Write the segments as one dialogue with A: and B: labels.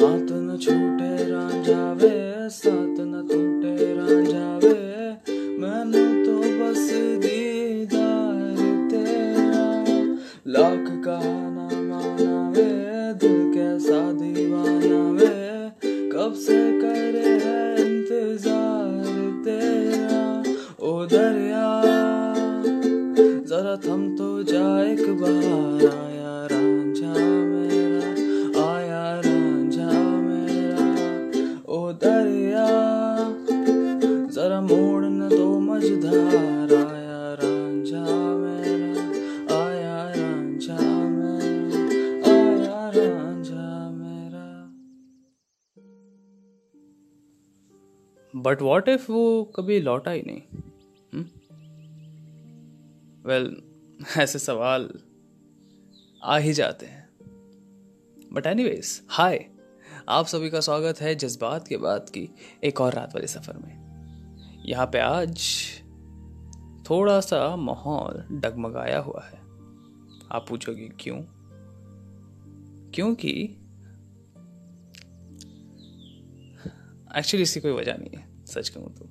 A: हाथ न छूटे रांझा वे साथ न टूटे रांझा वे मैंने तो बस दीदार तेरा। लाख कहाना माना वे दिल कैसा दीवाना वे। कब से बट वॉट इफ़ वो कभी लौटा ही नहीं? वेल well, ऐसे सवाल आ ही जाते हैं। बट एनी वेज हाय आप सभी का स्वागत है जज्बात के बाद की एक और रात वाले सफ़र में। यहाँ पे आज थोड़ा सा माहौल डगमगाया हुआ है। आप पूछोगे क्यों? क्योंकि एक्चुअली इसकी कोई वजह नहीं है। सच कहूँ तो।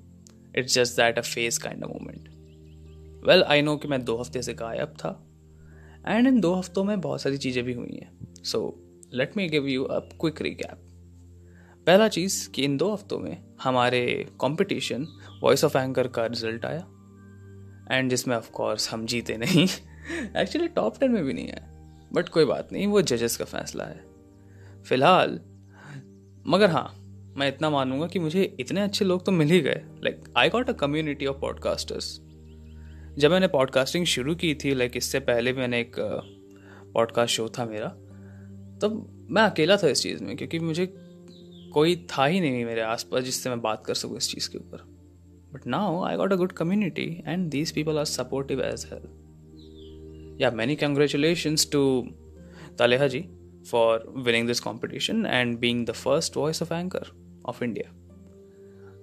A: It's just that a face kind moment well I know कि मैं दो हफ़्ते से गायब था एंड इन दो हफ्तों में बहुत सारी चीज़ें भी हुई हैं। So let me give you a quick recap पहला चीज़ कि इन दो हफ्तों में हमारे कंपटीशन वॉइस ऑफ़ एंकर का रिज़ल्ट आया एंड जिसमें ऑफ़ कोर्स हम जीते नहीं। एक्चुअली टॉप टेन में भी नहीं है बट कोई बात नहीं, वो जजेस का फैसला है। फ़िलहाल, मगर हाँ मैं इतना मानूँगा कि मुझे इतने अच्छे लोग तो मिल ही गए। Like I got a community of podcasters जब मैंने पॉडकास्टिंग शुरू की थी लाइक इससे पहले मैंने एक पॉडकास्ट शो था मेरा, तब मैं अकेला था इस चीज़ में, क्योंकि मुझे कोई था ही नहीं मेरे आसपास जिससे मैं बात कर सकूँ इस चीज़ के ऊपर। But now I got a good community and these people are supportive as hell yeah many congratulations to Taleha ji for winning this competition and being the first voice of anchor of India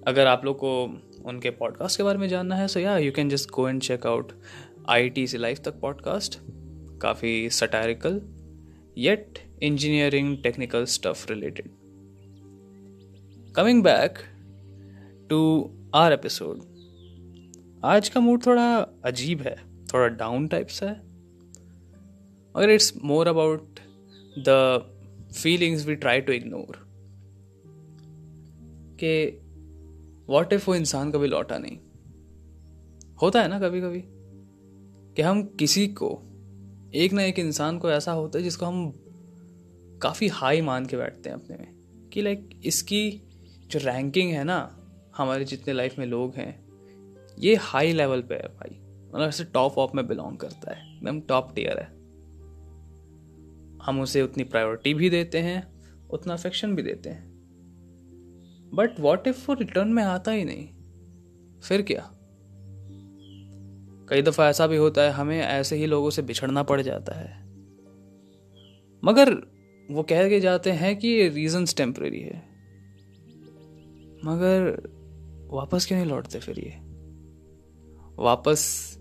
A: अगर आप लोग को उनके podcast के बारे में जानना है so yeah you can just go and check out I T से लाइफ तक पॉडकास्ट काफ़ी satirical yet engineering technical stuff related coming back to our episode आज का मूड थोड़ा अजीब है, थोड़ा डाउन टाइप सा है. मगर it's more about the feelings we try to ignore कि वॉट इफ़ वो इंसान कभी लौटा नहीं? होता है ना कभी कभी कि हम किसी को, एक ना एक इंसान को ऐसा होता है जिसको हम काफ़ी हाई मान के बैठते हैं अपने में। कि लाइक इसकी जो रैंकिंग है ना, हमारे जितने लाइफ में लोग हैं, ये हाई लेवल पे है भाई। मतलब ऐसे टॉप ऑफ़ में बिलोंग करता है। एकदम टॉप टीयर है। हम उसे उतनी प्रायोरिटी भी देते हैं, उतना अफेक्शन भी देते हैं। बट वॉट इफ़ वो रिटर्न में आता ही नहीं? फिर क्या? कई दफ़ा ऐसा भी होता है, हमें ऐसे ही लोगों से बिछड़ना पड़ जाता है। मगर वो कह के जाते हैं कि ये रीजंस टेम्परेरी है। मगर वापस क्यों नहीं लौटते फिर ये? वापस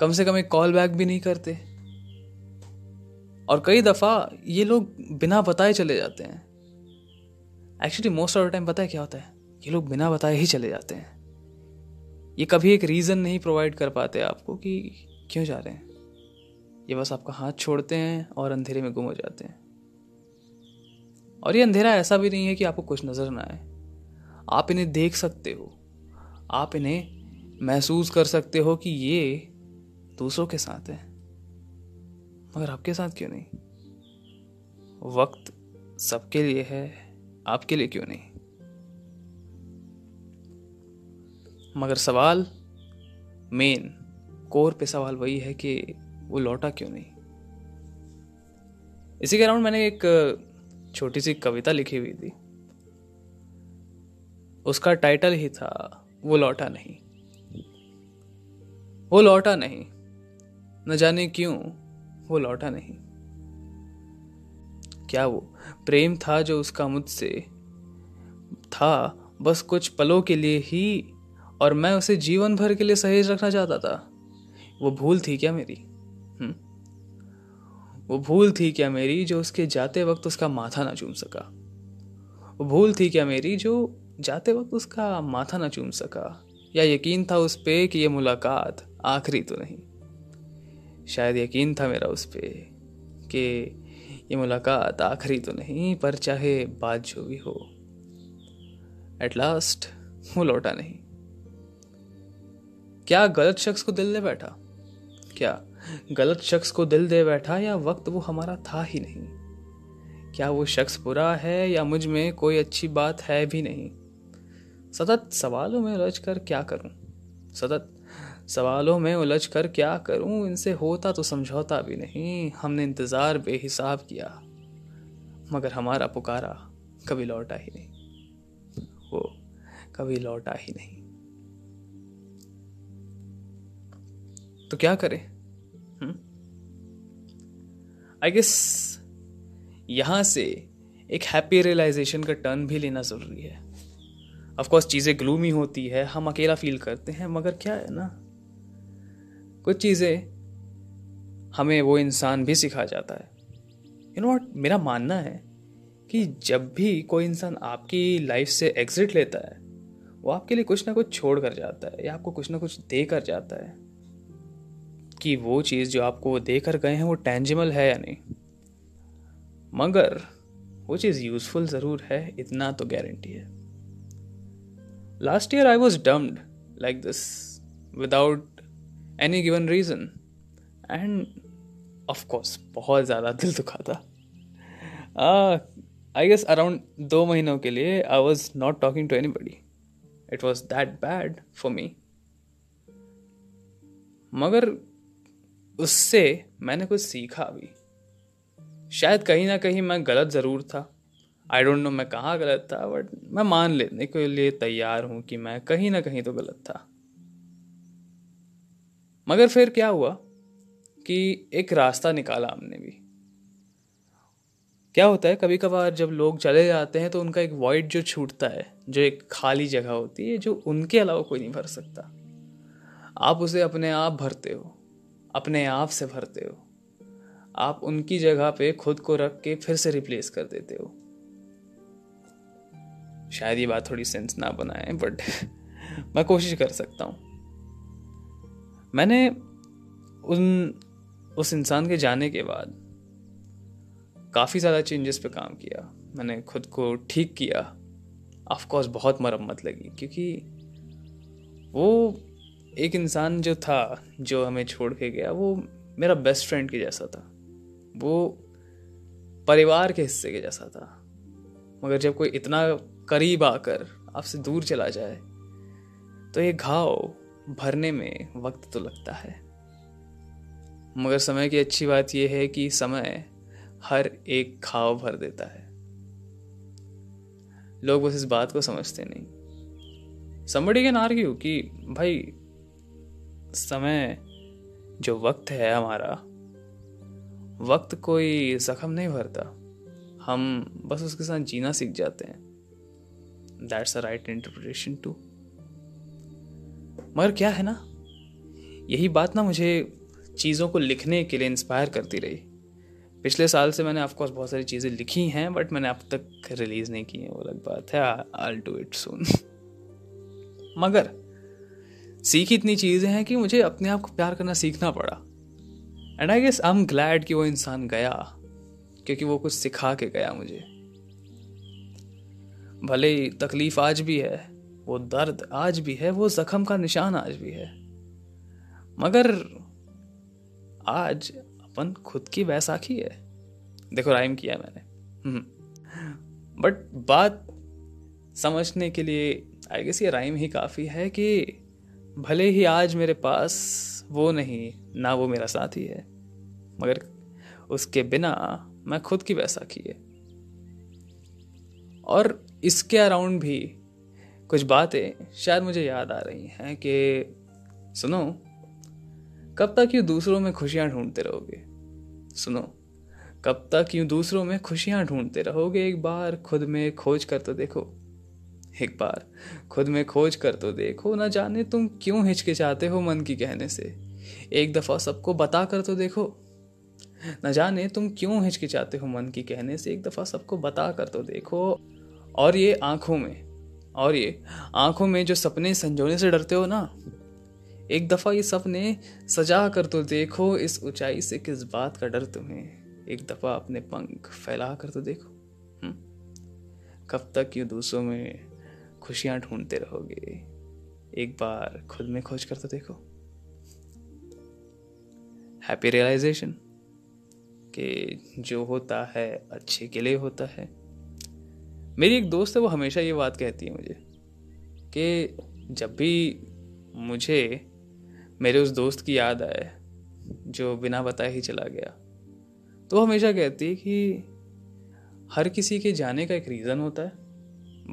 A: कम से कम एक कॉल बैक भी नहीं करते। और कई दफ़ा ये लोग बिना बताए चले जाते हैं। Actually most of the time पता है क्या होता है? ये लोग बिना बताए ही चले जाते हैं। ये कभी एक रीज़न नहीं प्रोवाइड कर पाते आपको कि क्यों जा रहे हैं। ये बस आपका हाथ छोड़ते हैं और अंधेरे में गुम हो जाते हैं। और ये अंधेरा ऐसा भी नहीं है कि आपको कुछ नज़र ना आए। आप इन्हें देख सकते हो। आप इन्हें महसूस कर सकते हो कि ये दूसरों के साथ है। मगर आपके साथ क्यों नहीं? वक्त सबके लिए है। आपके लिए क्यों नहीं? मगर सवाल मेन कोर पे सवाल वही है कि वो लौटा क्यों नहीं? इसी के अराउंड मैंने एक, छोटी सी कविता लिखी हुई थी। उसका टाइटल ही था, वो लौटा नहीं। वो लौटा नहीं। न जाने क्यों, वो लौटा नहीं। क्या वो प्रेम था जो उसका मुझसे था? बस कुछ पलों के लिए ही और मैं उसे जीवन भर के लिए सहेज रखना चाहता था। वो भूल थी क्या मेरी? हुँ? हम्म? वो भूल थी क्या मेरी जो उसके जाते वक्त उसका माथा ना चूम सका? वो भूल थी क्या मेरी जो जाते वक्त उसका माथा ना चूम सका? या यकीन था उस पे कि ये मुलाकात आखिरी तो नहीं? शायद यकीन था मेरा उस पर कि ये मुलाकात आखिरी तो नहीं, पर चाहे बात जो भी हो। एट लास्ट वो लौटा नहीं। क्या गलत शख्स को दिल दे बैठा? क्या गलत शख्स को दिल दे बैठा या वक्त वो हमारा था ही नहीं? क्या वो शख्स बुरा है या मुझमें कोई अच्छी बात है भी नहीं? सतत सवालों में उलझ कर क्या करूँ? सतत सवालों में उलझ कर क्या करूँ? इनसे होता तो समझौता भी नहीं। हमने इंतज़ार बेहिसाब किया, मगर हमारा पुकारा कभी लौटा ही नहीं। वो कभी लौटा ही नहीं। तो क्या करें? आई गेस यहाँ से एक हैप्पी रियलाइजेशन का टर्न भी लेना ज़रूरी है। ऑफकोर्स चीज़ें ग्लूमी होती है, हम अकेला फील करते हैं, मगर क्या है ना? कुछ चीज़ें हमें वो इंसान भी सिखा जाता है। यू नो वॉट मेरा मानना है कि जब भी कोई इंसान आपकी लाइफ से एग्जिट लेता है, वो आपके लिए कुछ ना कुछ छोड़ कर जाता है या आपको कुछ ना कुछ दे कर जाता है। कि वो चीज़ जो आपको वो दे कर गए हैं, वो टेंजिबल है या नहीं। मगर वो चीज़ यूजफुल ज़रूर है, इतना तो गारंटी है। Last year I was dumped like this without any given reason and of course बहुत ज़्यादा दिल दुखा था। आई गेस अराउंड दो महीनों के लिए I was not talking to anybody it was that bad for me मगर, उससे मैंने कुछ सीखा भी। शायद कहीं ना कहीं मैं गलत ज़रूर था। आई डोंट नो मैं कहाँ गलत था बट मैं मान लेने के लिए तैयार हूँ कि मैं कहीं ना कहीं तो गलत था। मगर फिर क्या हुआ कि एक रास्ता निकाला हमने भी। क्या होता है कभी कभार जब लोग चले जाते हैं तो उनका एक वॉइड जो छूटता है, जो एक खाली जगह होती है, जो उनके अलावा कोई नहीं भर सकता। आप उसे अपने आप भरते हो, अपने आप से भरते हो। आप उनकी जगह पे खुद को रख के फिर से रिप्लेस कर देते हो। शायद ये बात थोड़ी सेंस ना बनाए बट मैं कोशिश कर सकता हूँ। मैंने उन, उस इंसान के जाने के बाद काफ़ी ज़्यादा चेंजेस पे काम किया। मैंने खुद को ठीक किया। ऑफकोर्स बहुत मरम्मत लगी, क्योंकि वो एक इंसान जो था, जो हमें छोड़ के गया, वो मेरा बेस्ट फ्रेंड के जैसा था। वो परिवार के हिस्से के जैसा था। मगर जब कोई इतना करीब आकर आपसे दूर चला जाए तो ये घाव भरने में वक्त तो लगता है। मगर समय की अच्छी बात यह है कि समय हर एक खाव भर देता है। लोग बस इस बात को समझते नहीं। समबड़ी कैन आर्ग्यू कि भाई, समय जो वक्त है हमारा, वक्त कोई जख्म नहीं भरता। हम बस उसके साथ जीना सीख जाते हैं। That's a right interpretation too मगर क्या है ना? यही बात ना मुझे चीज़ों को लिखने के लिए इंस्पायर करती रही। पिछले साल से मैंने ऑफकोर्स बहुत सारी चीज़ें लिखी हैं बट मैंने अब तक रिलीज़ नहीं की है, वो अलग बात है आई डू इट सुन मगर, सीखी इतनी चीज़ें हैं कि मुझे अपने आप को प्यार करना सीखना पड़ा। And I guess I am glad कि वो इंसान गया, क्योंकि वो कुछ सिखा के गया मुझे। भले तकलीफ़ आज भी है वो दर्द आज भी है, वो जख्म का निशान आज भी है। मगर आज अपन खुद की बैसाखी है। देखो राइम किया मैंने। But hmm. बात समझने के लिए आई गेस ये राइम ही काफ़ी है कि भले ही आज मेरे पास वो नहीं, ना वो मेरा साथी है, मगर उसके बिना मैं खुद की बैसाखी है। और इसके अराउंड भी कुछ बातें शायद मुझे याद आ रही हैं कि, सुनो, कब तक यूँ दूसरों में खुशियाँ ढूंढते रहोगे? सुनो, कब तक यूँ दूसरों में खुशियाँ ढूंढते रहोगे? एक बार खुद में खोज कर तो देखो। एक बार खुद में खोज कर तो देखो। ना जाने तुम क्यों हिचकिचाते हो मन की कहने से? एक दफ़ा सबको बता कर तो देखो। न जाने तुम क्यों हिचकिचाते हो मन की कहने से? एक दफ़ा सबको बता कर तो देखो। और ये आँखों में और ये, आँखों में जो सपने संजोने से डरते हो ना, एक दफ़ा ये सपने सजा कर तो देखो इस ऊंचाई से किस बात का डर तुम्हें एक दफ़ा अपने पंख फैला कर तो देखो? हम्म? कब तक ये दूसरों में खुशियाँ ढूंढते रहोगे एक बार खुद में खोज कर तो देखो हैप्पी रियलाइजेशन कि जो होता है, अच्छे के लिए होता है मेरी एक दोस्त है, वो हमेशा ये बात कहती है मुझे कि जब भी मुझे, मेरे उस दोस्त की याद आए, जो बिना बताए ही चला गया तो हमेशा कहती है कि हर किसी के जाने का एक रीज़न होता है,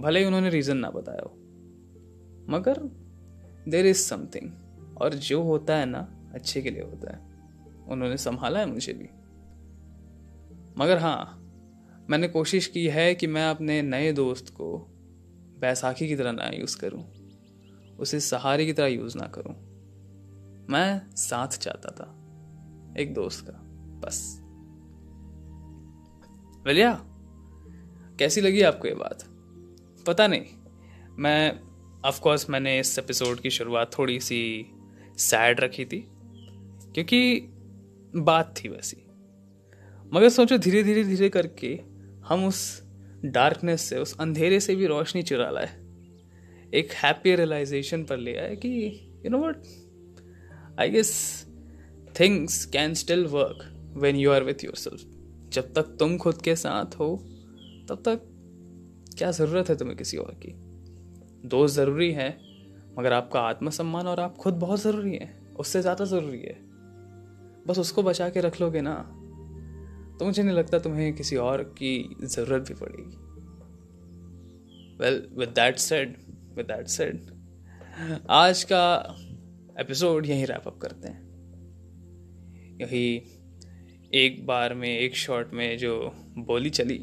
A: भले ही उन्होंने रीज़न ना बताया हो, मगर देर इज़ समथिंग और जो होता है ना, अच्छे के लिए होता है, उन्होंने संभाला है मुझे भी। मगर हाँ मैंने कोशिश की है कि मैं अपने नए दोस्त को बैसाखी की तरह ना यूज़ करूँ, उसे सहारे की तरह यूज़ ना करूँ। मैं साथ चाहता था, एक दोस्त का, बस। वलिया, कैसी लगी आपको ये बात? पता नहीं। मैं ऑफ़ कोर्स मैंने इस एपिसोड की शुरुआत थोड़ी सी सैड रखी थी, क्योंकि बात थी वैसी। मगर सोचो धीरे धीरे धीरे करके हम उस डार्कनेस से, उस अंधेरे से भी रोशनी चुरा लाए। एक हैप्पी रियलाइजेशन पर ले आए कि you know what I guess things can still work when you are with yourself जब तक तुम खुद के साथ हो, तब तक क्या ज़रूरत है तुम्हें किसी और की? दोस्त ज़रूरी है, मगर आपका आत्मसम्मान और आप खुद बहुत ज़रूरी हैं। उससे ज़्यादा ज़रूरी है। बस उसको बचा के रख लोगे ना तो मुझे नहीं लगता तुम्हें किसी और की ज़रूरत भी पड़ेगी। Well with that said with that said आज का एपिसोड यहीं रैप अप करते हैं। यही एक बार में, एक शॉट में जो बोली चली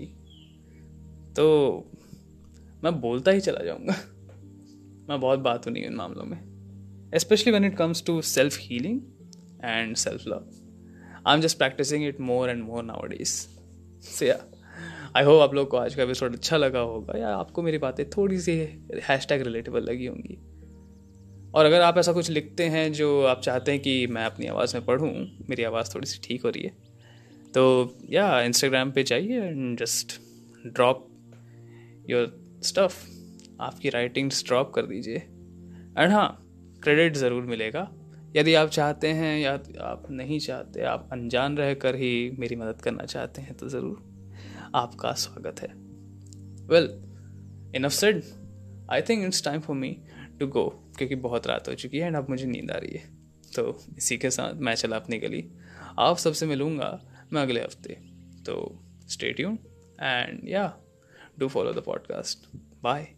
A: तो मैं बोलता ही चला जाऊँगा। मैं बहुत बात हूँ इन मामलों में specially when it comes to self healing and self love I am just practicing it more and more nowadays से आई होप आप लोग को आज का एपिसोड अच्छा लगा होगा या आपको मेरी बातें थोड़ी सी हैश टैग रिलेटेबल लगी होंगी। और अगर आप ऐसा कुछ लिखते हैं जो आप चाहते हैं कि मैं अपनी आवाज़ में पढ़ूँ, मेरी आवाज़ थोड़ी सी ठीक हो रही है तो या इंस्टाग्राम पे जाइए and just drop your stuff आपकी राइटिंग्स ड्रॉप कर दीजिए। एंड हाँ क्रेडिट ज़रूर मिलेगा। यदि आप चाहते हैं या आप नहीं चाहते, आप अनजान रह कर ही मेरी मदद करना चाहते हैं तो ज़रूर आपका स्वागत है। Well enough said I think it's time for me to go क्योंकि बहुत रात हो चुकी है एंड अब मुझे नींद आ रही है। तो इसी के साथ मैं चला अपनी गली। आप सबसे मिलूँगा मैं अगले हफ़्ते। तो स्टेट यू एंड या do follow the podcast bye